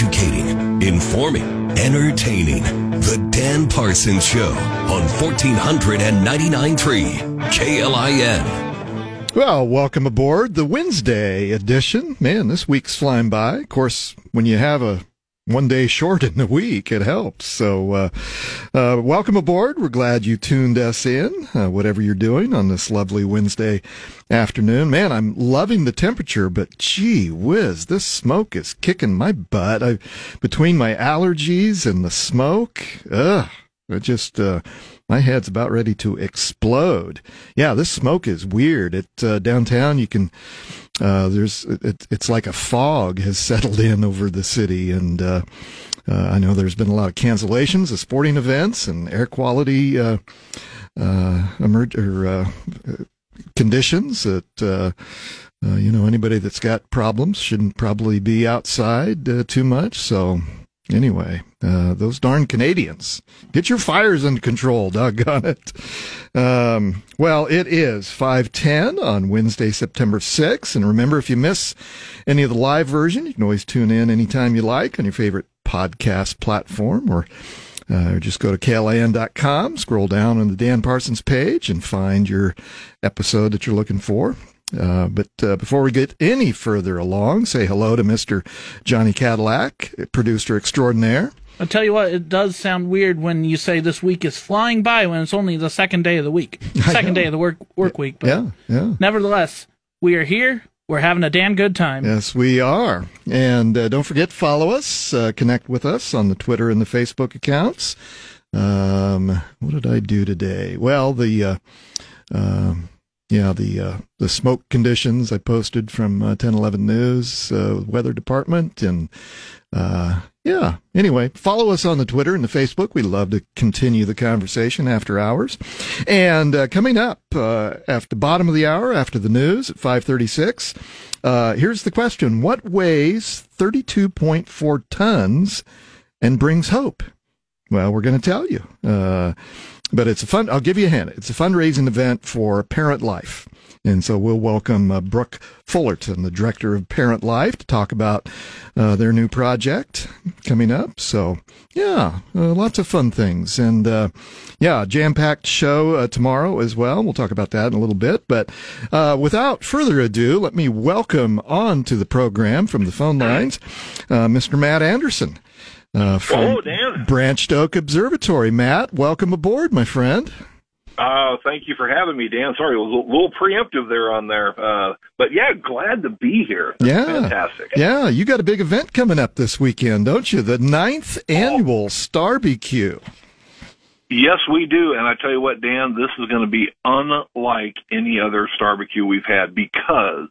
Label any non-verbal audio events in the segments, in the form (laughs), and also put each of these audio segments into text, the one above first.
Educating, informing, entertaining. The Dan Parsons Show on 1499.3 KLIN. Well, welcome aboard the Wednesday edition. Man, this week's flying by. Of course, when you have a one day short in the week, it helps. So, uh, uh, welcome aboard. We're glad you tuned us in, uh, whatever you're doing on this lovely Wednesday afternoon. Man, I'm loving the temperature, but gee whiz, this smoke is kicking my butt. I, between my allergies and the smoke, ugh, it just, uh, my head's about ready to explode. Yeah, this smoke is weird. At uh, downtown, you can uh, there's it, it's like a fog has settled in over the city, and uh, uh, I know there's been a lot of cancellations of sporting events and air quality uh, uh, or, uh, conditions that. you know, anybody that's got problems shouldn't probably be outside too much. So, Anyway, uh, those darn Canadians. Get your fires under control, doggone it. Um, well, it is 510 on Wednesday, September 6th. And remember, if you miss any of the live version, you can always tune in anytime you like on your favorite podcast platform or uh, just go to klin.com, scroll down on the Dan Parsons page, and find your episode that you're looking for. Uh, but uh, before we get any further along, say hello to Mr. Johnny Cadillac, producer extraordinaire. I'll tell you what, it does sound weird when you say this week is flying by when it's only the second day of the week, (laughs) second day of the work work week. But yeah, yeah. Nevertheless, we are here. We're having a damn good time. Yes, we are. And uh, don't forget, follow us, uh, connect with us on the Twitter and the Facebook accounts. Um, what did I do today? Well, the uh, um, yeah, the uh, the smoke conditions I posted from uh, 1011 News uh, Weather Department, and uh, yeah. Anyway, follow us on the Twitter and the Facebook. We love to continue the conversation after hours. And uh, coming up uh, after the bottom of the hour, after the news at 5:36, uh, here's the question: What weighs 32.4 tons and brings hope? Well, we're going to tell you. But it's a fun. I'll give you a hint. It's a fundraising event for Parent Life, and so we'll welcome uh, Brooke Fullerton, the director of Parent Life, to talk about uh, their new project coming up. So yeah, uh, lots of fun things, and uh, yeah, jam-packed show uh, tomorrow as well. We'll talk about that in a little bit. But uh, without further ado, let me welcome on to the program from the phone lines, Mr. Matt Anderson uh, from oh, Dan. Branched Oak Observatory. Matt, welcome aboard, my friend. Uh, thank you for having me, Dan. Sorry, it was a little preemptive there on there. Uh, but yeah, glad to be here. That's yeah. Fantastic. Yeah, you got a big event coming up this weekend, don't you? The ninth annual oh. Starbecue. Yes, we do. And I tell you what, Dan, this is going to be unlike any other Starbecue we've had because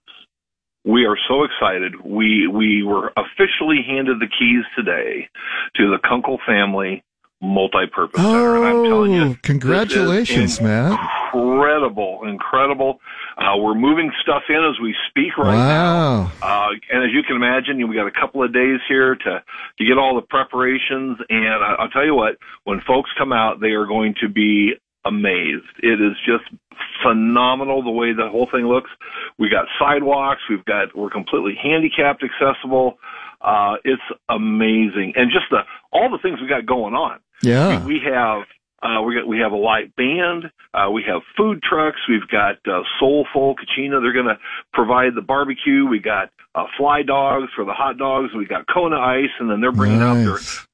we are so excited. We we were officially handed the keys today to the Kunkel family multi-purpose oh, center. And I'm telling you, oh, congratulations, man! Incredible, incredible. Uh, we're moving stuff in as we speak right wow. now. Uh, and as you can imagine, we got a couple of days here to to get all the preparations. And I, I'll tell you what, when folks come out, they are going to be amazed. It is just phenomenal the way the whole thing looks. We got sidewalks. We've got we're completely handicapped accessible. Uh, it's amazing, and just the all the things we got going on. Yeah, we, we have uh, we got we have a light band. Uh, we have food trucks. We've got uh, Soulful Kachina. They're going to provide the barbecue. We got uh, fly dogs for the hot dogs. We got Kona Ice, and then they're bringing nice. out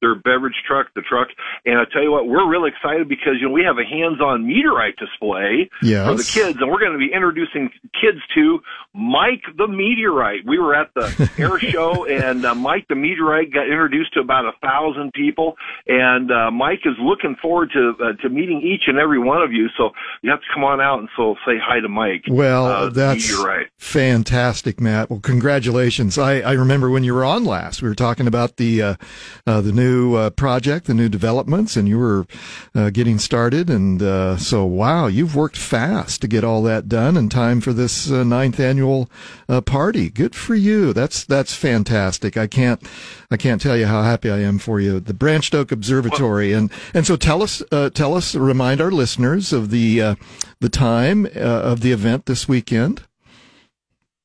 their their beverage truck, the truck. And I tell you what, we're really excited because you know we have a hands-on meteorite display yes. for the kids, and we're going to be introducing kids to Mike the Meteorite. We were at the (laughs) air show, and uh, Mike the Meteorite got introduced to about a thousand people, and uh, Mike is looking forward to uh, to meeting each and every one of you. So you have to come on out and so say hi to Mike. Well, uh, that's right. fantastic, Matt. Well, congratulations. I, I remember when you were on last, we were talking about the uh, uh, the new uh, project, the new developments, and you were uh, getting started. And uh, so, wow, you've worked fast to get all that done in time for this ninth annual party. Good for you. That's that's fantastic. I can't I can't tell you how happy I am for you. The Branched Oak Observatory, and and so tell us tell us, remind our listeners of the uh, the time uh, of the event this weekend.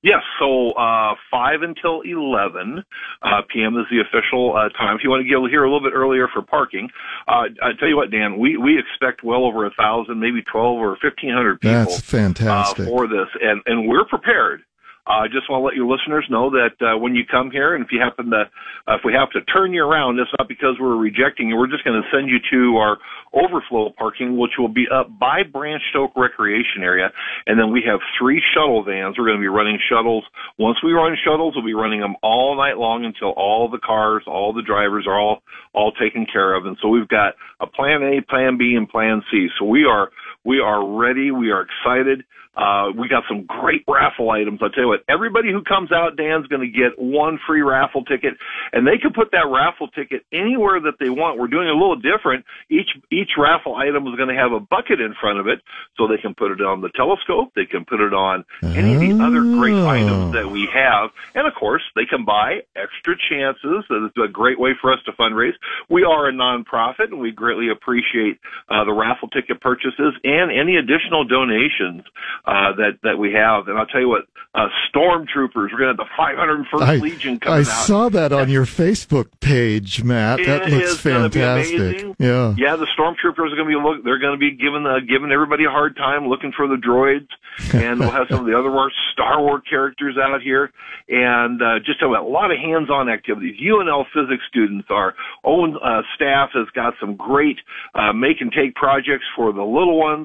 Yes, so uh, 5 until 11 uh, p.m. is the official uh, time. If you want to get here a little bit earlier for parking, uh, I tell you what, Dan, we, we expect well over a thousand, maybe 12 or 1,500 people That's fantastic. Uh, for this, and, and we're prepared. I uh, just want to let your listeners know that uh, when you come here, and if you happen to, uh, if we have to turn you around, it's not because we're rejecting you. We're just going to send you to our overflow parking, which will be up by Branched Oak Recreation Area, and then we have three shuttle vans. We're going to be running shuttles. Once we run shuttles, we'll be running them all night long until all the cars, all the drivers are all all taken care of. And so we've got a Plan A, Plan B, and Plan C. So we are we are ready. We are excited. Uh, we got some great raffle items. I'll tell you what, everybody who comes out, Dan's going to get one free raffle ticket, and they can put that raffle ticket anywhere that they want. We're doing a little different. Each each raffle item is going to have a bucket in front of it, so they can put it on the telescope. They can put it on any of the other great Oh. items that we have, and of course, they can buy extra chances. It's a great way for us to fundraise. We are a nonprofit, and we greatly appreciate uh, the raffle ticket purchases and any additional donations uh, that that we have. And I'll tell you what, uh, stormtroopers. We're going to have the 501st I, Legion coming I out. saw that on your Facebook page, Matt. That looks is gonna be fantastic. Yeah. Yeah, the stormtroopers are going to be look. They're going to be giving uh, giving everybody a hard time looking for the droids, and we'll have some of the other Star Wars characters out here, and uh, just a, a lot of hands-on activities. UNL physics students, our own uh, staff has got some great uh, make and take projects for the little ones.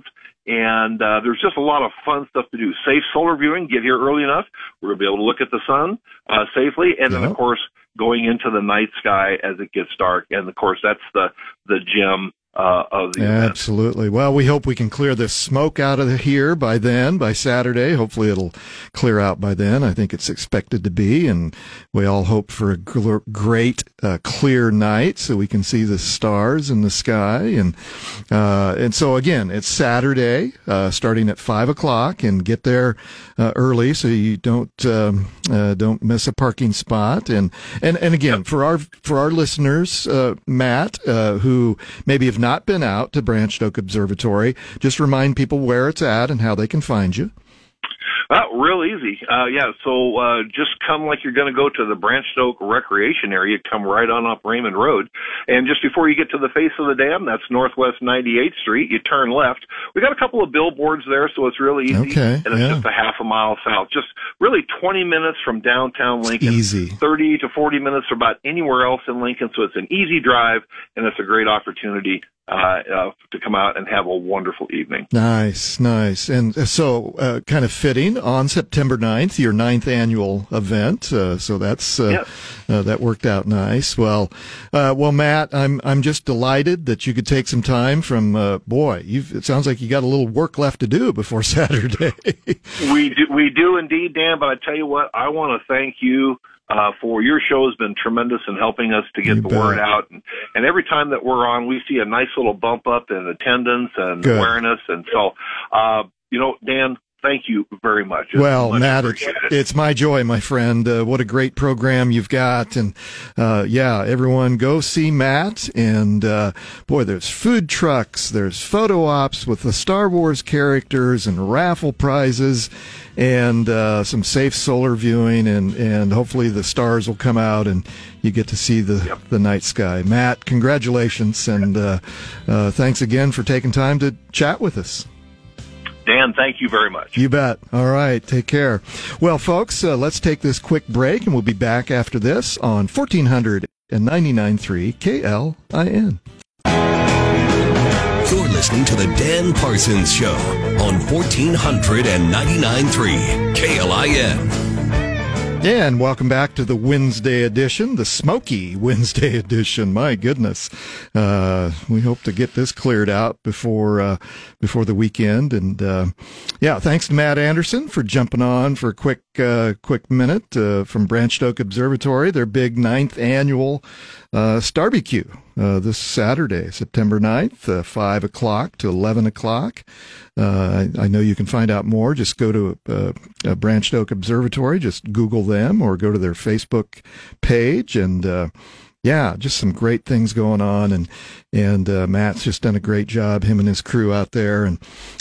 And uh, there's just a lot of fun stuff to do. Safe solar viewing. Get here early enough. We're gonna be able to look at the sun uh, safely, and then of course going into the night sky as it gets dark. And of course that's the the gem uh, of the event. Absolutely. Well, we hope we can clear this smoke out of here by then, by Saturday. Hopefully it'll clear out by then. I think it's expected to be. And we all hope for a gl- great, uh, clear night so we can see the stars in the sky. And, uh, and so again, it's Saturday, uh, starting at five o'clock and get there, uh, early so you don't, um, uh, don't miss a parking spot. And, and, and again, for our, for our listeners, uh, Matt, uh, who maybe have not been out to Branched Oak Observatory, just remind people where it's at and how they can find you. Uh, real easy. Uh, yeah, so uh, just come like you're going to go to the Branched Oak Recreation Area. Come right on up Raymond Road, and just before you get to the face of the dam, that's Northwest 98th Street. You turn left. We got a couple of billboards there, so it's really easy. Okay, and it's yeah. just a half a mile south. Just really 20 minutes from downtown Lincoln. Easy. 30 to 40 minutes from about anywhere else in Lincoln. So it's an easy drive, and it's a great opportunity uh, uh, to come out and have a wonderful evening. Nice, nice. And so, uh, kind of fitting on September 9th, your ninth annual event. Uh, so that's, uh, uh, that worked out nice. Well, uh, well, Matt, I'm, I'm just delighted that you could take some time from, uh, boy, you've, it sounds like you got a little work left to do before (laughs) Saturday. We do, we do indeed, Dan. But I tell you what, I want to thank you uh, for your show has been tremendous in helping us to get You the bet. word out. And, and every time that we're on, we see a nice little bump up in attendance and Good. awareness. And so, uh, you know, Dan, thank you very much. It's Well, much Matt, it's, it's my joy, my friend. Uh, what a great program you've got. And, uh, yeah, everyone go see Matt. And, uh, boy, there's food trucks, there's photo ops with the Star Wars characters and raffle prizes and, uh, some safe solar viewing. And, and hopefully the stars will come out and you get to see the, the night sky. Matt, congratulations. And, uh, uh, thanks again for taking time to chat with us. Dan, thank you very much. You bet. All right. Take care. Well, folks, uh, let's take this quick break and we'll be back after this on 1499.3 KLIN. You're listening to the Dan Parsons Show on 1499.3 KLIN. And welcome back to the Wednesday edition, the smoky (laughs) Wednesday edition. My goodness. Uh, we hope to get this cleared out before, uh, before the weekend. And, uh, yeah, thanks to Matt Anderson for jumping on for a quick, uh, quick minute, uh, from Branched Oak Observatory, their big ninth annual, uh, Starbecue, uh, this Saturday, September 9th, uh, 5 o'clock to 11 o'clock. Uh, I, I know you can find out more. Just go to uh, uh, Branched Oak Observatory. Just Google them or go to their Facebook page and yeah, just some great things going on, and and uh, Matt's just done a great job, him and his crew out there, and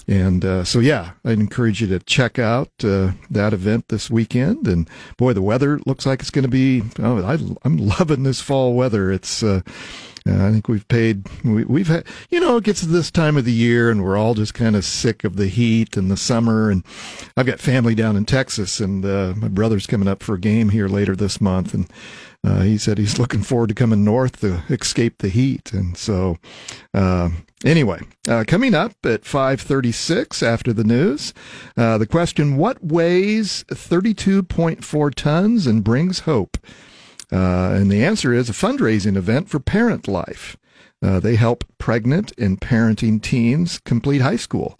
and uh, so yeah, I'd encourage you to check out uh, that event this weekend. And boy, the weather looks like it's going to be. Oh, I, am loving this fall weather. It's. Uh, I think we've paid. We, have had, you know, it gets to this time of the year, and we're all just kind of sick of the heat and the summer. And I've got family down in Texas, and uh, my brother's coming up for a game here later this month, and uh, he said he's (laughs) looking forward to coming north to escape the heat. And so, uh, anyway, uh, coming up at 5:36 after the news, uh, the question: What weighs 32.4 tons and brings hope? Uh, and the answer is a fundraising event for Parent Life. Uh, they help pregnant and parenting teens complete high school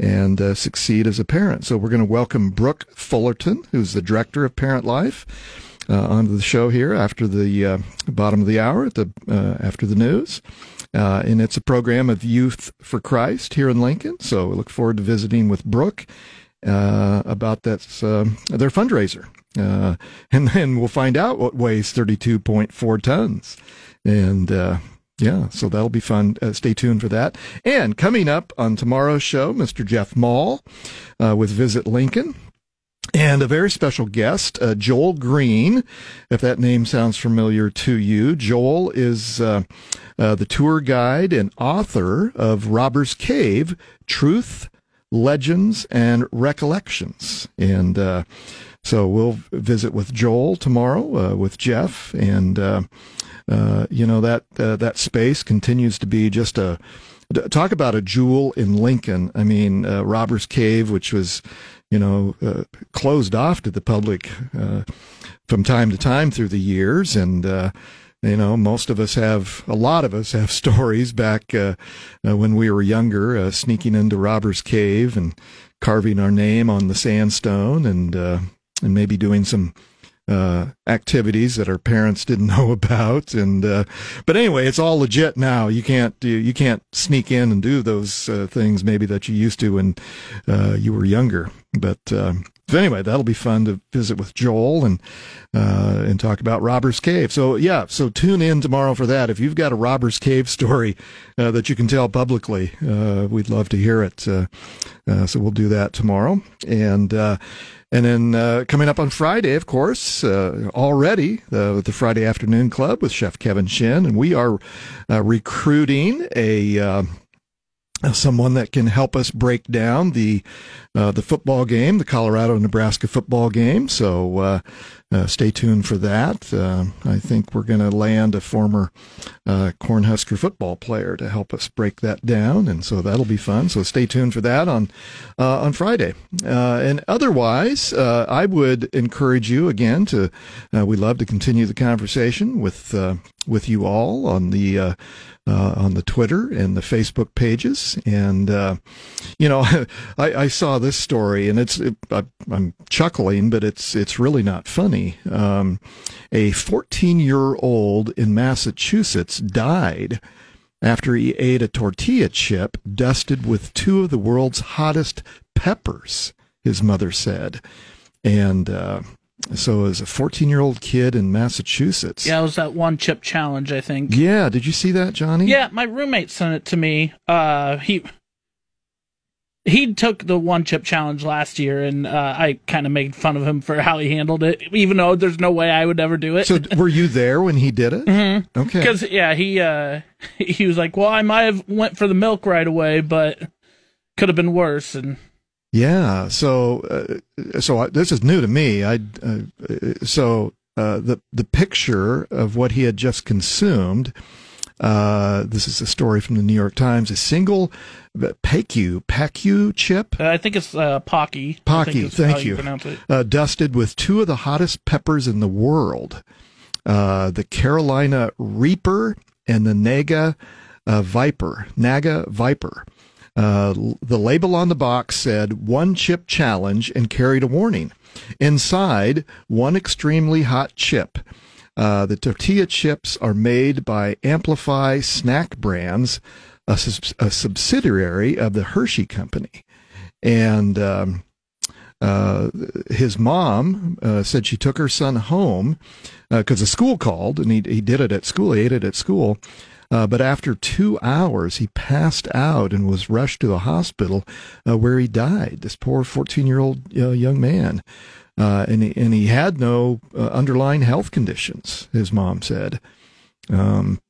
and uh, succeed as a parent. So we're going to welcome Brooke Fullerton, who's the director of Parent Life uh, onto the show here after the uh, bottom of the hour at the uh, after the news. And it's a program of Youth for Christ here in Lincoln. So we look forward to visiting with Brooke about that their fundraiser. And then we'll find out what weighs 32.4 tons. And yeah, so that'll be fun. Uh, stay tuned for that. And coming up on tomorrow's show, Mr. Jeff Maul uh, with Visit Lincoln and a very special guest, uh, Joel Green. If that name sounds familiar to you, Joel is uh, uh, the tour guide and author of Robbers Cave Truth, Legends, and Recollections. And uh, so we'll visit with Joel tomorrow uh, with Jeff. And, uh, you know, that, that space continues to be just a talk about a jewel in Lincoln. I mean, Robbers Cave, which was you know, uh, closed off to the public uh, from time to time through the years. And, uh, you know, most of us have, a lot of us have (laughs) stories back uh, uh, when we were younger, uh, sneaking into Robbers Cave and carving our name on the sandstone and, and maybe doing some uh, activities that our parents didn't (laughs) know about. And uh, but anyway, it's all legit now. You can't you can't sneak in and do those uh, things maybe that you used to when uh, you were younger. But uh, so anyway, that'll be fun to visit with Joel and uh, and talk about Robbers Cave. So yeah, so tune in tomorrow for that. If you've got a Robbers Cave (laughs) story that you can tell publicly, we'd love to hear it. so we'll do that tomorrow and. And then uh, coming up on Friday, of course, uh, already uh, the Friday Afternoon Club with Chef Kevin Shin, and we are uh, recruiting a uh, someone that can help us break down the uh, the football game, the Colorado Nebraska football game. So uh, stay tuned for that. Uh, I think we're going to land a former uh, Cornhusker football player to help us break that down, and so that'll be fun. So stay tuned for that on uh, on Friday. Uh, and otherwise, uh, I would encourage you again to. we love to continue the conversation with with you all on the uh, on the Twitter and the Facebook pages. And uh, you know, (laughs) I, I, saw this story, and it's it, I, am chuckling, but it's it's really not funny. Um, a 14 year old in Massachusetts died after he ate a tortilla chip dusted with two of the world's hottest peppers, his mother said. And uh, so, as a 14 year old kid in Massachusetts. Yeah, it was that one chip challenge, I think. Yeah, did you see that, Johnny? Yeah, my roommate sent it to me. Uh, he he took the one chip challenge last year, and uh, I kind of made fun of him for how he handled it, even though there's no way I would ever do it. So, were you there when he did it? (laughs) Mm-hmm. Okay. Because yeah, he uh, (laughs) he was like, "Well, I might have went for the milk right away, but could have been worse." And yeah, so uh, so I, this is new to me. I uh, so uh, the the picture of what he had just consumed uh, this is a story from the New York Times. A single PACU, PACU chip? Uh, I think it's uh, Paqui. Paqui, thank you. you uh, dusted with two of the hottest peppers in the world uh, the Carolina Reaper and the Naga uh, Viper. Naga Viper. Uh, the label on the box said one chip challenge and carried a warning. Inside, one extremely hot chip. Uh, the tortilla chips are made by Amplify Snack Brands, a, a subsidiary of the Hershey Company. And um, uh, his mom uh, said she took her son home because the school called, and he he did it at school. He ate it at school. Uh, but after two hours, he passed out and was rushed to a hospital uh, where he died. This poor 14 year old uh, young man. Uh, and, he, and he had no uh, underlying health conditions, his mom said. Um,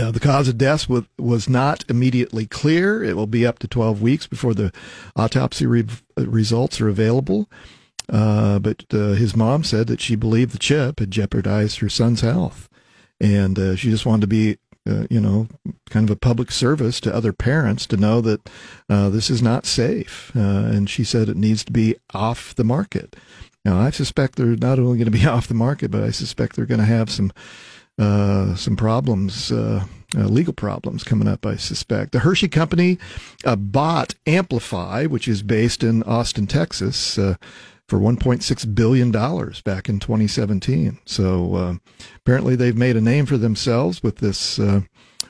uh, the cause of death was, was not immediately clear. It will be up to 12 weeks before the autopsy re- results are available. but his mom said that she believed the chip had jeopardized her son's health. And she just wanted to be uh, you know, kind of a public service to other parents to know that uh, this is not safe. Uh, and she said it needs to be off the market. Now, I suspect they're not only going to be (laughs) off the market, but I suspect they're going to have some uh, some problems, uh, legal problems coming up. I suspect the Hershey Company bought Amplify, which is based in Austin, Texas for 1.6 billion dollars back in 2017. So uh, apparently they've made a name for themselves with this uh,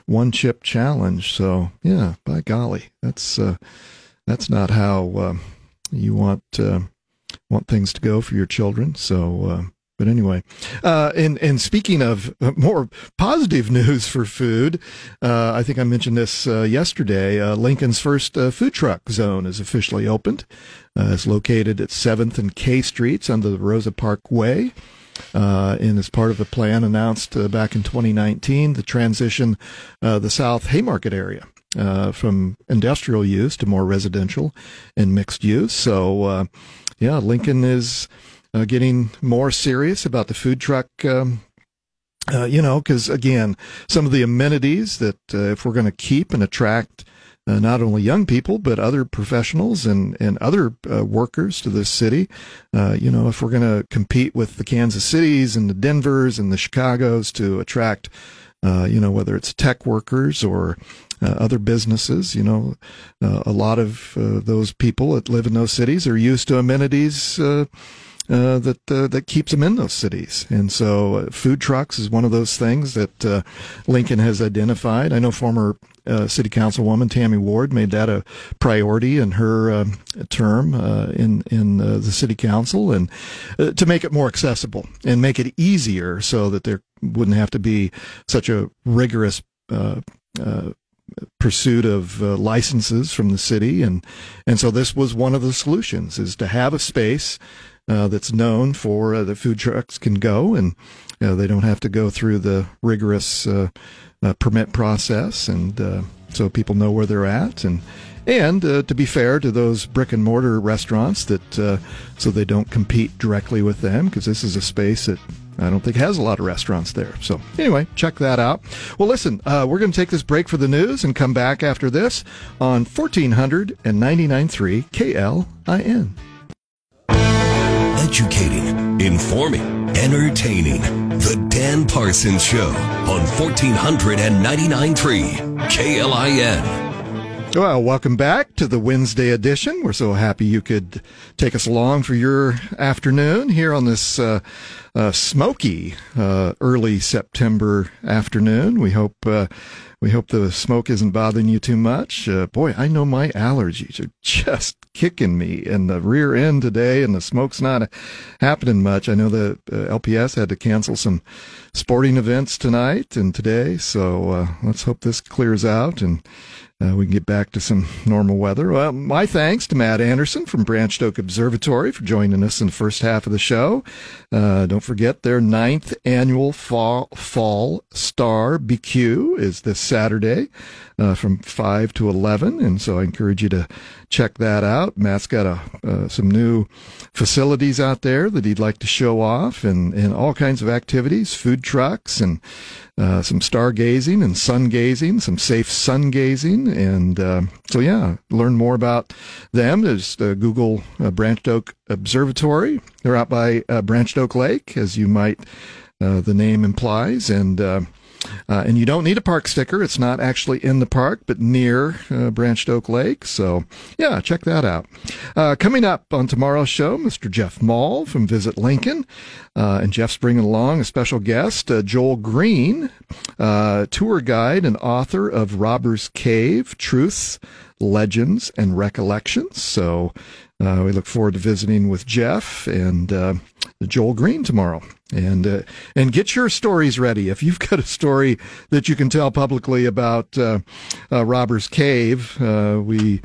one chip challenge. So yeah, by golly, that's uh, that's not how uh, you want uh, want things to go for your children. So uh, but anyway, uh, and and speaking of more positive (laughs) news for food, uh, I think I mentioned this uh, yesterday. Uh, Lincoln's first uh, food truck zone is officially opened. Uh, it's located at Seventh and K Streets under the Rosa Park Way. and as part of a plan announced back in 2019 to transition the South Haymarket area uh, from industrial use to more residential and mixed use. So, uh, yeah, Lincoln is uh, getting more serious about the food truck. Um, uh, you know, because again, some of the amenities that uh, if we're going to keep and attract uh, not only young people but other professionals and and other uh, workers to this city, uh, you know, if we're going to compete with the Kansas Cities and the Denvers and the Chicago's to attract, you know, whether it's tech workers or uh, other businesses. You know, uh, a lot of uh, those people that live in those cities are used to amenities uh, that uh, that keeps them in those cities. And so, uh, food trucks is one of those things that uh, Lincoln has identified. I know former uh, City Councilwoman Tammy Ward made that a priority in her um, term in in the City Council, and to make it more accessible and make it easier, so that there wouldn't have to be such a rigorous pursuit of uh, licenses from the city and and so this was one of the solutions is to have a space uh, that's known for uh, the food trucks can go and uh, they don't have to go through the rigorous uh, uh, permit process and uh, so people know where they're at and and to be fair to those brick and mortar restaurants that so they don't compete directly with them because this is a space that I don't think has a lot of restaurants there. So anyway, check that out. Well, listen, uh, we're going to take this break for the news and come back after this on 1499.3 KLIN educating, informing, entertaining. The Dan Parsons Show on 1499.3 KLIN. Well, welcome back to the Wednesday edition. We're so happy you could take us along for your afternoon here on this uh, uh, smoky uh, early September afternoon. We hope uh, we hope the smoke isn't bothering you too much. Uh, boy, I know my allergies are (laughs) just kicking me in the rear end today, and the smoke's not happening much. I know the uh, LPS had to cancel some sporting events tonight and today, so uh, let's hope this clears out and uh, we can get back to some normal weather. Well, my thanks to Matt Anderson from Branched Oak Observatory for joining us in the first half of the show. Uh, don't forget their ninth annual fall, fall Star BQ is this Saturday uh, from 5 to 11. And so I encourage you to check that out. Matt's got a, uh, some new facilities out there that he'd like to show off and, and all kinds of activities, food trucks and uh, some stargazing and sun gazing, some safe sun gazing. And uh, so, yeah, learn more about them. There's the Google uh, Branched Oak Observatory. They're out by uh, Branched Oak Lake, as you might, uh, the name implies. And uh, and you don't need a park sticker. It's not actually in the park, but near uh, Branched Oak Lake. So, yeah, check that out. Uh, coming up on tomorrow's show, Mr. Jeff Maul from Visit Lincoln. Uh, and Jeff's bringing along a special guest, uh, Joel Green, uh, tour guide and author of Robber's Cave Truths, Legends, and Recollections. So, we look forward to visiting with Jeff and Joel Green tomorrow. And uh, and get your stories ready. If you've got a story that you can tell publicly about uh, uh, Robbers Cave, uh, we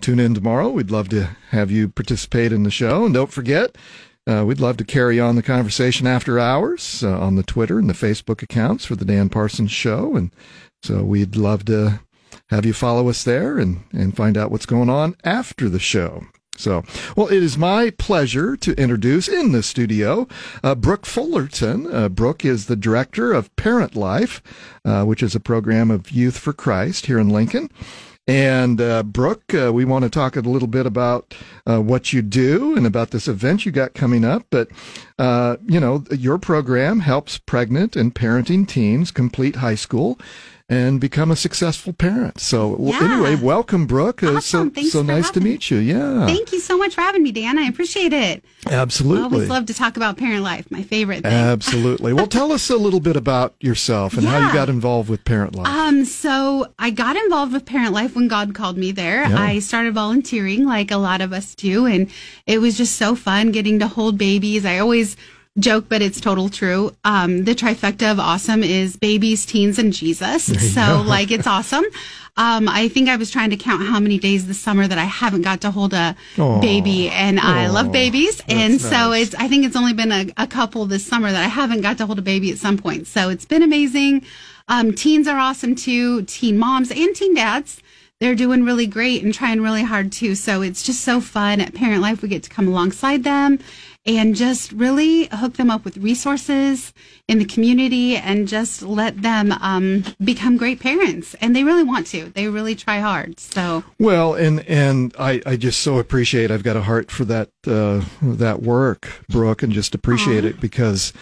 tune in tomorrow. We'd love to have you participate in the show. And don't forget, we'd love to carry on the conversation after hours on the Twitter and the Facebook accounts for the Dan Parsons Show. And so we'd love to have you follow us there and, and find out what's going on after the show. So, well, it is my pleasure to introduce in the studio uh, Brooke Fullerton. Uh, Brooke is the director of Parent Life, uh, which is a program of Youth for Christ here in Lincoln. And uh, Brooke, uh, we want to talk a little bit about uh, what you do and about this event you got coming up. But uh, you know, your program helps pregnant and parenting teens complete high school and become a successful parent. So yeah. anyway, welcome, Brooke. Uh, awesome. so so nice to meet you. Yeah. Thank you so much for having me, Dan. I appreciate it. Absolutely. I always love to talk about parent life. My favorite thing. Absolutely. well, tell us a little bit about yourself and yeah. how you got involved with parent life. Um, so I got involved with parent life when God called me there. Yeah. I started volunteering like a lot of us do, and it was just so fun getting to hold babies. I always joke, but it's total true. Um, the trifecta of awesome is babies, teens, and Jesus. So, (laughs) like, it's awesome. Um, I think I was trying to count how many days this summer that I haven't got to hold a Aww. baby, and Aww. I love babies, and so it's. I think it's only been a, a, couple this summer that I haven't got to hold a baby at some point. So it's been amazing. Um, teens are awesome too. Teen moms and teen dads they're doing really great and trying really hard too. So it's just so fun at Parent Life. We get to come alongside them and just really hook them up with resources in the community and just let them um, become great parents. And they really want to. They really try hard. So well, and and I, I just so appreciate. I've got a heart for that uh, that work, Brooke, and just appreciate Aww. it because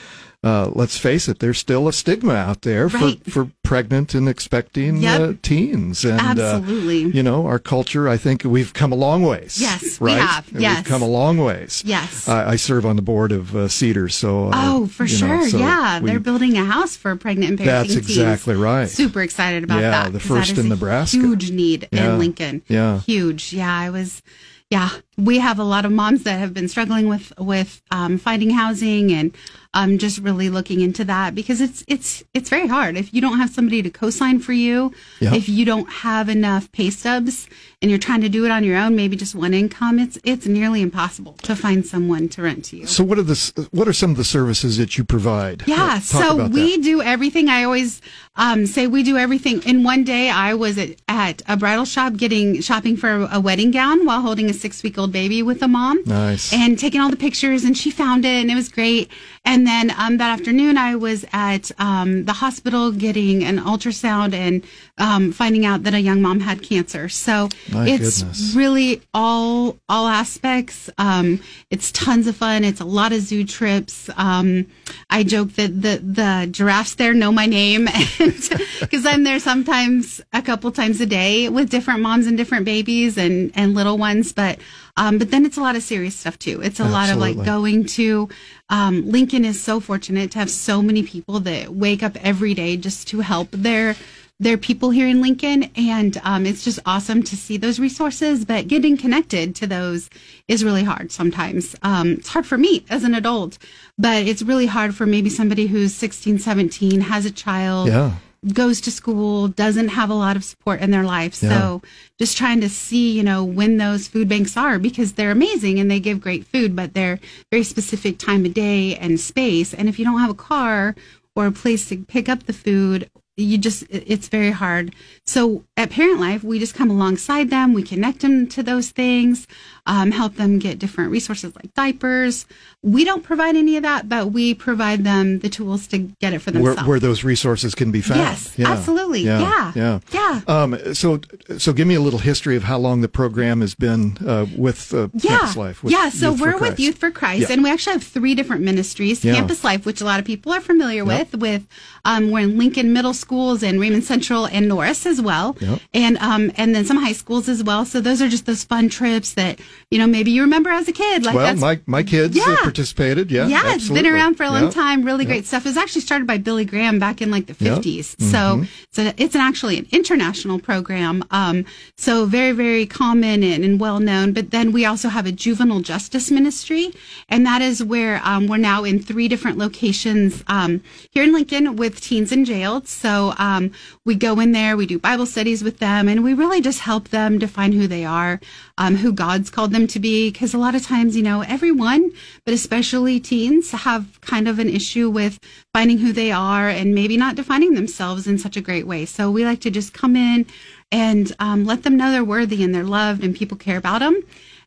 uh, let's face it, there's still a stigma out there right. for, for pregnant and expecting yep. uh, teens. And, uh, Absolutely. Uh, you know, our culture, I think we've come a long ways. Yes, right? we have. Yes. We've come a long ways. Yes. I serve on the board of uh, Cedars, so. Uh, oh, for sure. Know, so yeah. We, They're building a house for pregnant and parenting That's exactly teens. right. Super excited about yeah, that. Yeah, the first in Nebraska. Huge need yeah. in Lincoln. Yeah. Huge. Yeah, I was yeah, we have a lot of moms that have been struggling with with um, finding housing and um, just really looking into that because it's it's it's very hard if you don't have somebody to co-sign for you, yeah. if you don't have enough pay stubs and you're trying to do it on your own, maybe just one income, it's it's nearly impossible to find someone to rent to you. So what are the what are some of the services that you provide? Yeah, so we that. do everything. I always um, say we do everything. In one day, I was at, at a bridal shop getting shopping for a, a wedding gown while holding a six week old baby with a mom. Nice. And taking all the pictures, and she found it, and it was great. And then um, that afternoon, I was at um, the hospital getting an ultrasound and um, finding out that a young mom had cancer. So My it's goodness. really all all aspects. Um, it's tons of fun. It's a lot of zoo trips. Um, I joke that the the giraffes there know my name (laughs) because I'm there sometimes a couple times a day with different moms and different babies and and little ones, but. Um, but then it's a lot of serious stuff too. It's a Absolutely. lot of like going to um, Lincoln is so fortunate to have so many people that wake up every day just to help their their people here in Lincoln, and um, it's just awesome to see those resources. But getting connected to those is really hard sometimes. Um, it's hard for me as an adult, but it's really hard for maybe somebody who's 16, 17, has a child. Yeah goes to school, doesn't have a lot of support in their life. Yeah. So just trying to see, you know, when those food banks are because they're amazing and they give great food, but they're very specific time of day and space. And if you don't have a car or a place to pick up the food you just it's very hard. So at parent life we just come alongside them. We connect them to those things um, help them get different resources like diapers. We don't provide any of that but we provide them the tools to get it for themselves. where, where those resources can be found. Yes yeah. absolutely. Yeah yeah. yeah, yeah. Um, so so give me a little history of how long the program has been uh, with uh, yeah. campus life with yeah so we're with youth for christ and we actually have three different ministries. Campus life which a lot of people are familiar with with um, we're in lincoln middle schools and Raymond Central and Norris as well, Yep. and um and then some high schools as well. So those are just those fun trips that you know maybe you remember as a kid. Like well, my my kids uh, Yeah. participated. Yeah, yeah, it's been around for a long Yeah. time. Really great stuff. It was actually started by Billy Graham back in like the Yep. 50s. Mm-hmm. So, so it's an actually an international program. Um, so very, very common and, and well known. But then we also have a juvenile justice ministry. And that is where um, we're now in three different locations um, here in Lincoln with teens in jail. So um, we go in there, we do Bible studies with them, and we really just help them define who they are, um, who God's called them to be. Because a lot of times, you know, everyone, but especially teens, have kind of an issue with finding who they are and maybe not defining themselves in such a great way. So we like to just come in and um, let them know they're worthy and they're loved and people care about them.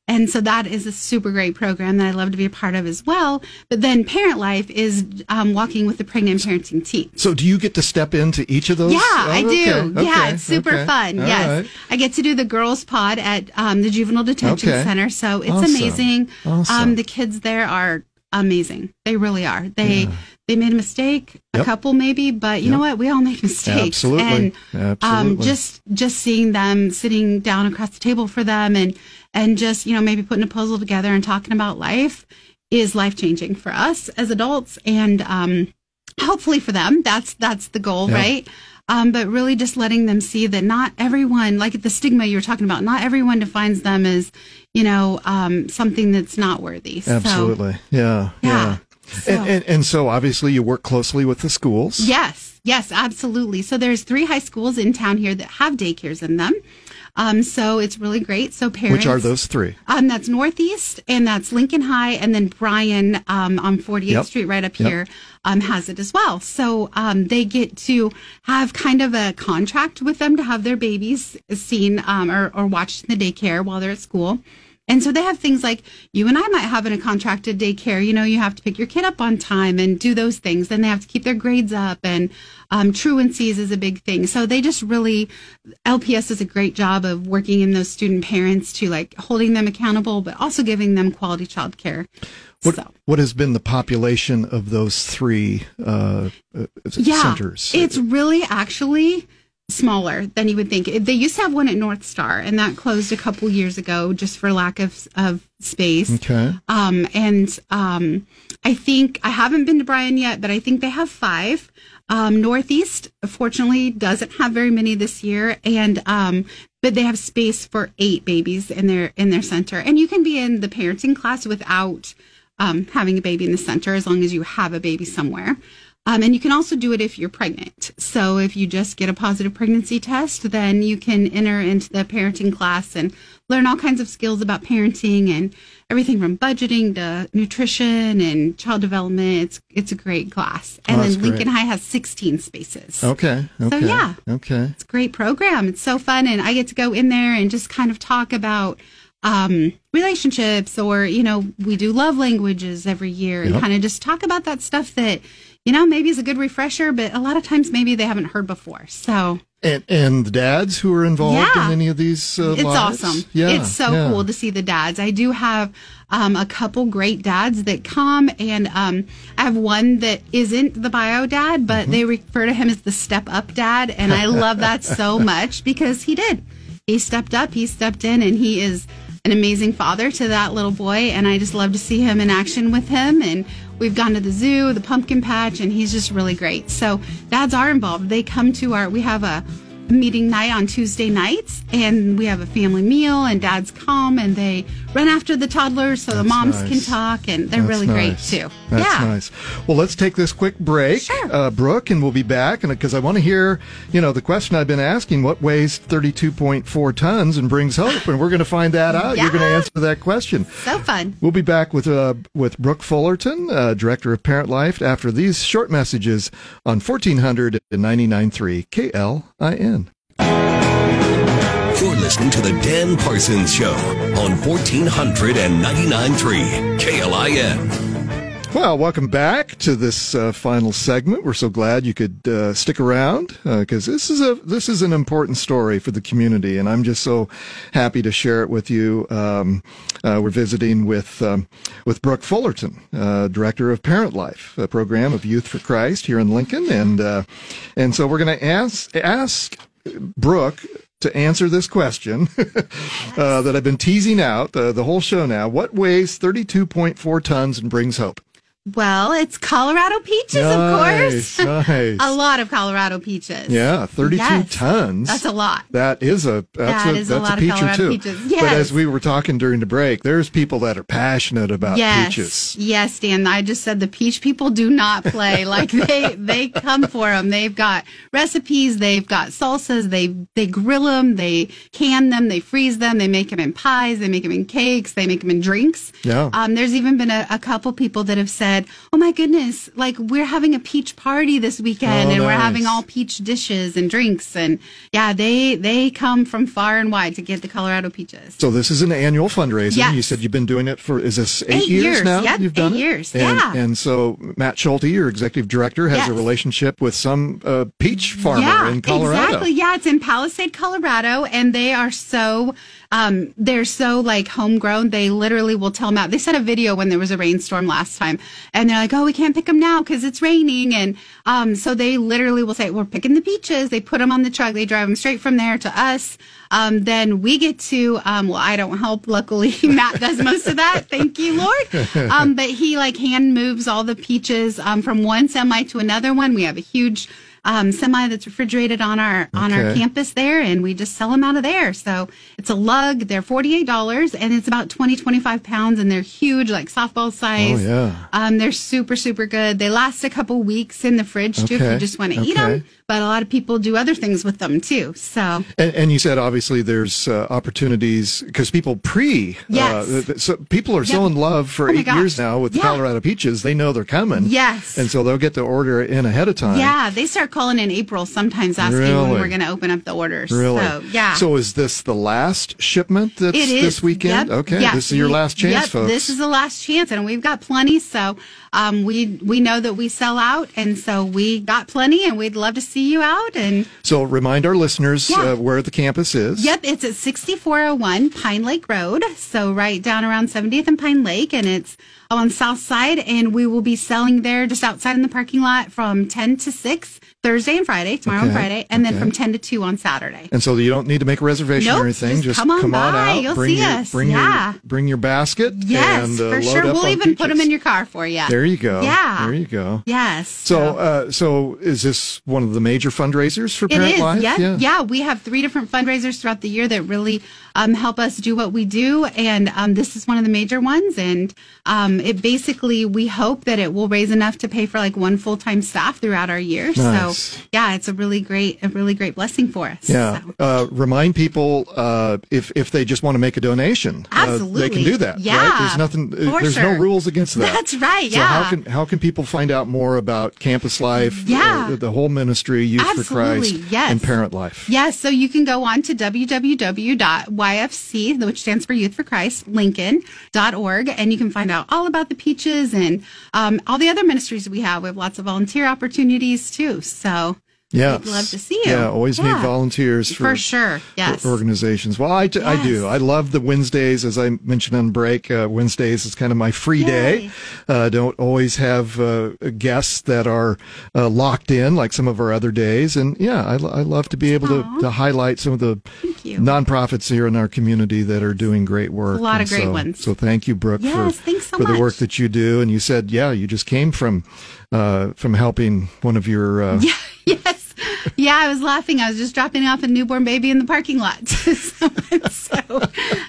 And so that is a super great program that I love to be a part of as well. But then Parent Life is um, walking with the pregnant parenting team. So, do you get to step into each of those? Yeah, Oh, I do. okay, yeah, okay, it's super okay. fun. All yes. right. I get to do the girls' pod at um, the Juvenile Detention. Center. So it's Awesome. amazing. Awesome. Um, the kids there are amazing. They really are. They they made a mistake, a couple maybe, but you know what? We all make (laughs) mistakes. Absolutely. And um, Absolutely. just just seeing them sitting down across the table for them and and just you know maybe putting a puzzle together and talking about life is life changing for us as adults and um, hopefully for them. That's that's the goal, Yeah. right? Um, but really just letting them see that not everyone, like the stigma you were talking about, not everyone defines them as, you know, um, something that's not worthy. So, Absolutely. Yeah. Yeah. So- And, and and so obviously you work closely with the schools. Yes, yes, absolutely. So there's three high schools in town here that have daycares in them. Um, so it's really great. So parents, Which are those three? Um, that's Northeast, and that's Lincoln High, and then Bryan um, on 48th Yep. Street, right up Yep. here, um, has it as well. So um, they get to have kind of a contract with them to have their babies seen um, or, or watched in the daycare while they're at school. And so they have things like you and I might have in a contracted daycare. You know, you have to pick your kid up on time and do those things. Then they have to keep their grades up, and um, truancies is a big thing. So they just really, LPS does a great job of working in those student parents to like holding them accountable, but also giving them quality child care. What so. what has been the population of those three uh, uh, yeah, centers? It's really actually smaller than you would think. They used to have one at North Star, and that closed a couple years ago just for lack of of space. okay. Um, and um, I think I haven't been to Bryan yet, but I think they have five. Um, Northeast, fortunately, doesn't have very many this year, and um, but they have space for eight babies in their in their center, and you can be in the parenting class without um, having a baby in the center as long as you have a baby somewhere. Um, and you can also do it if you're pregnant. So if you just get a positive pregnancy test, then you can enter into the parenting class and learn all kinds of skills about parenting and everything from budgeting to nutrition and child development. It's it's a great class. And Oh, then Lincoln great. High has 16 spaces. Okay. Okay. yeah. Okay. It's a great program. It's so fun. And I get to go in there and just kind of talk about um, relationships or, you know, we do love languages every year and Yep. kind of just talk about that stuff that, you know, maybe is a good refresher, but a lot of times maybe they haven't heard before. So And and the dads who are involved Yeah. in any of these uh, it's lives? awesome. Yeah. it's so yeah. cool to see the dads. I do have um, a couple great dads that come, and um, I have one that isn't the bio dad, but Mm-hmm. they refer to him as the step up dad, and I love (laughs) that so much because he did. He stepped up, he stepped in, and he is an amazing father to that little boy, and I just love to see him in action with him. And we've gone to the zoo, the pumpkin patch, and he's just really great. So dads are involved. They come to our. We have a meeting night on Tuesday nights, and we have a family meal, and dads come and they run after the toddlers so the moms nice. can talk, and they're That's really great too. That's yeah. nice. Well, let's take this quick break, Sure. uh, Brooke, and we'll be back. And because I want to hear, you know, the question I've been asking: what weighs thirty-two point four tons and brings hope? And we're going to find that out. You're going to answer that question. So fun. We'll be back with uh, with Brooke Fullerton, uh, director of Parent Life, after these short messages on 1499.3 KLIN. Listening to the Dan Parsons Show on 1499.3 KLIN. Well, welcome back to this uh, final segment. We're so glad you could uh, stick around because this is a this is an important story for the community, and I'm just so happy to share it with you. Um, uh, we're visiting with um, with Brooke Fullerton, uh, director of Parent Life, a program of Youth for Christ here in Lincoln, and uh, And so we're going to ask ask Brooke to answer this question (laughs) uh, that I've been teasing out uh, the whole show now. What weighs 32.4 tons and brings hope? Well, it's Colorado peaches, nice, of course. (laughs) Nice. a lot of Colorado peaches. Yeah, 32 Yes. tons. That's a lot. That is a that's That a is a that's lot a of peacher Colorado too. peaches. But as we were talking during the break, there's people that are passionate about yes, peaches. yes, Dan. I just said the peach people do not play. (laughs) like they they come for them. They've got recipes. They've got salsas. They they grill them. They can them. They freeze them. They make them in pies. They make them in cakes. They make them in drinks. Yeah. Um, there's even been a, a couple people that have said, "Oh my goodness, like we're having a peach party this weekend, Oh, and we're having all peach dishes and drinks." And yeah, they they come from far and wide to get the Colorado peaches. So this is an annual fundraiser. Yes. You said you've been doing it for is this eight, Eight years, now? yep, you've done eight it? years, And, yeah. And so Matt Schulte, your executive director, has a relationship with some uh, peach farmer in Colorado. Exactly. Yeah, it's in Palisade, Colorado, and they are so um they're so like homegrown. They literally will tell them out. They sent a video when there was a rainstorm last time, and they're like, "Oh, we can't pick them now because it's raining." And um so they literally will say, "We're picking the peaches." They put them on the truck. They drive them straight from there to us. Um, then we get to um, well, I don't help. Luckily, (laughs) Matt does most of that. Thank you, Lord. Um, but he like hand moves all the peaches um, from one semi to another one. We have a huge um, semi that's refrigerated on our on our campus there, and we just sell them out of there. So it's a lug. They're forty eight dollars, and it's about 20, 25 pounds, and they're huge, like softball size. Oh, yeah. Um, they're super super good. They last a couple weeks in the fridge too, if you just want to eat them. But a lot of people do other things with them too. So And, and you said obviously there's uh, opportunities because people pre, Yes. uh, so people are so in love for Oh eight years now with the Yeah. Colorado peaches. They know they're coming. Yes. and so they'll get the order in ahead of time. yeah, they start calling in April sometimes asking when we're going to open up the orders. Really? So yeah. So is this the last shipment that's It is this weekend? Yep. Okay. Yes. This is your last chance, yep, folks. This is the last chance, and we've got plenty. So um, we we know that we sell out, and so we got plenty, and we'd love to see you out. And so remind our listeners Yeah. uh, where the campus is. yep, it's at 6401 Pine Lake Road, so right down around 70th and Pine Lake, and it's on South Side, and we will be selling there just outside in the parking lot from 10 to 6 Thursday and Friday, tomorrow and Okay, Friday, and then okay. from 10 to 2 on Saturday. And so you don't need to make a reservation Nope, or anything. just come on by. out. You'll bring see your, us. Bring Yeah. your bring your basket. Yes, and, uh, for load sure. up We'll on even put them peaches. in your car for you. There you go. Yeah. There you go. Yes. So, uh, so is this one of the major fundraisers for It Parent is, Life? yeah, yeah. We have three different fundraisers throughout the year that really um, help us do what we do, and um, this is one of the major ones. And um, it basically, we hope that it will raise enough to pay for like one full time staff throughout our year. Nice. So, yeah, it's a really great, a really great blessing for us. Yeah. So. Uh, remind people uh, if if they just want to make a donation, uh, they can do that. Right? Yeah, There's nothing. there's no rules against that. That's right, So yeah. how can how can people find out more about campus life? Yeah. uh, the, the whole ministry, Youth for Christ, yes. and Parent Life. Yes, so you can go on to www.yfc, which stands for Youth for Christ, Lincoln.org, and you can find out all about the peaches and um, all the other ministries we have. We have lots of volunteer opportunities too. So Yeah, we'd love to see you. Yeah, always need volunteers for, for sure. Yes. for organizations. Well, I, do. Yes. I love the Wednesdays, as I mentioned on break. Uh, Wednesdays is kind of my free day. Yay. Uh, don't always have uh, guests that are uh, locked in like some of our other days. And yeah, I, I love to be able to, to highlight some of the nonprofits here in our community that are doing great work. A lot of great so, ones. So thank you, Brooke, Yes, for, thanks so for the work that you do. And you said, yeah, you just came from uh, from helping one of your. Uh, (laughs) Yeah, yes. Yeah, I was laughing. I was just dropping off a newborn baby in the parking lot. (laughs) so, so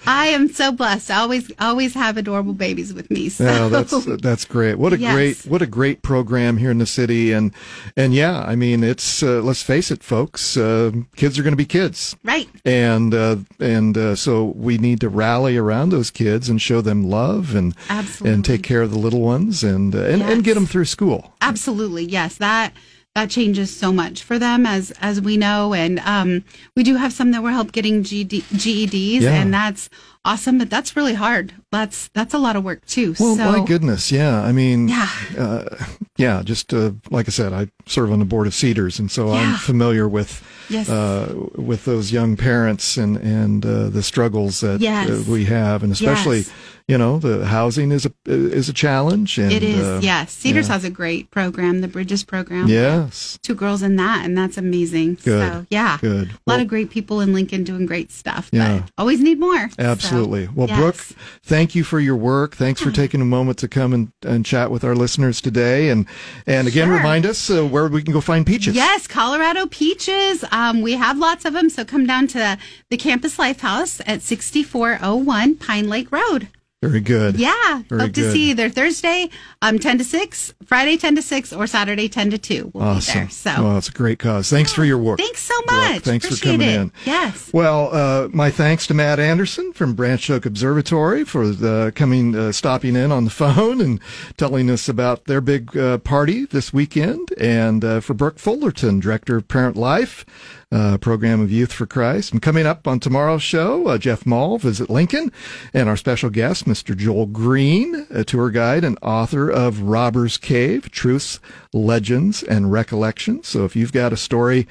I am so blessed. I always always have adorable babies with me. So Yeah, that's that's great. What a Yes. great what a great program here in the city, and and yeah, I mean it's uh, let's face it, folks, uh, kids are going to be kids, right. and uh, and uh, so we need to rally around those kids and show them love and Absolutely. and take care of the little ones and uh, and, and get them through school. Absolutely, yes. That that changes so much for them, as as we know, and um, we do have some that we're help getting GD, GEDs, Yeah. and that's awesome. But that's really hard. That's that's a lot of work too. Well, so my goodness, yeah. I mean, Yeah. uh, yeah, just uh, like I said, I serve on the board of Cedars, and so I'm familiar with Yes. uh, with those young parents and and uh, the struggles that Yes. uh, we have, and especially Yes. You know the housing is a is a challenge. And, it is. uh, yes. Cedars yeah. has a great program, the Bridges program. Yes, Two girls in that, and that's amazing. Good. So, yeah. good. A lot Well, of great people in Lincoln doing great stuff. Yeah. But always need more. So, Absolutely. well, yes. Brooke, thank you for your work. Thanks for (laughs) taking a moment to come and, and chat with our listeners today. And and again, Sure. remind us uh, where we can go find peaches. Yes, Colorado peaches. Um, we have lots of them. So come down to the Campus Life House at 6401 Pine Lake Road. Very good. Yeah. Very Hope to see you either Thursday, um, 10 to 6, Friday, 10 to 6, or Saturday, 10 to 2. We'll be Awesome. there. So Well, it's a great cause. Thanks for your work. thanks so Brooke. much. Thanks for coming it. in. Yes. Well, uh, my thanks to Matt Anderson from Branched Oak Observatory for the coming, uh, stopping in on the (laughs) phone and telling us about their big uh, party this weekend, and uh, for Brooke Fullerton, Director of Parent Life, uh, Program of Youth for Christ. And coming up on tomorrow's show, uh, Jeff Maul visit Lincoln, and our special guest, Mr. Joel Green, a tour guide and author of Robbers Cave: Truths, Legends, and Recollections. So if you've got a story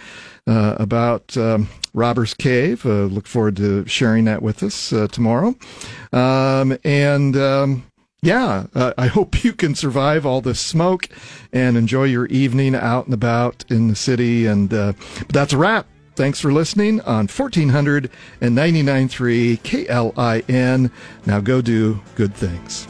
uh, about um, Robbers Cave. Uh, look forward to sharing that with us uh, tomorrow. Um, and um, yeah, uh, I hope you can survive all this smoke and enjoy your evening out and about in the city. And uh, that's a wrap. Thanks for listening on 1499.3 KLIN. Now go do good things.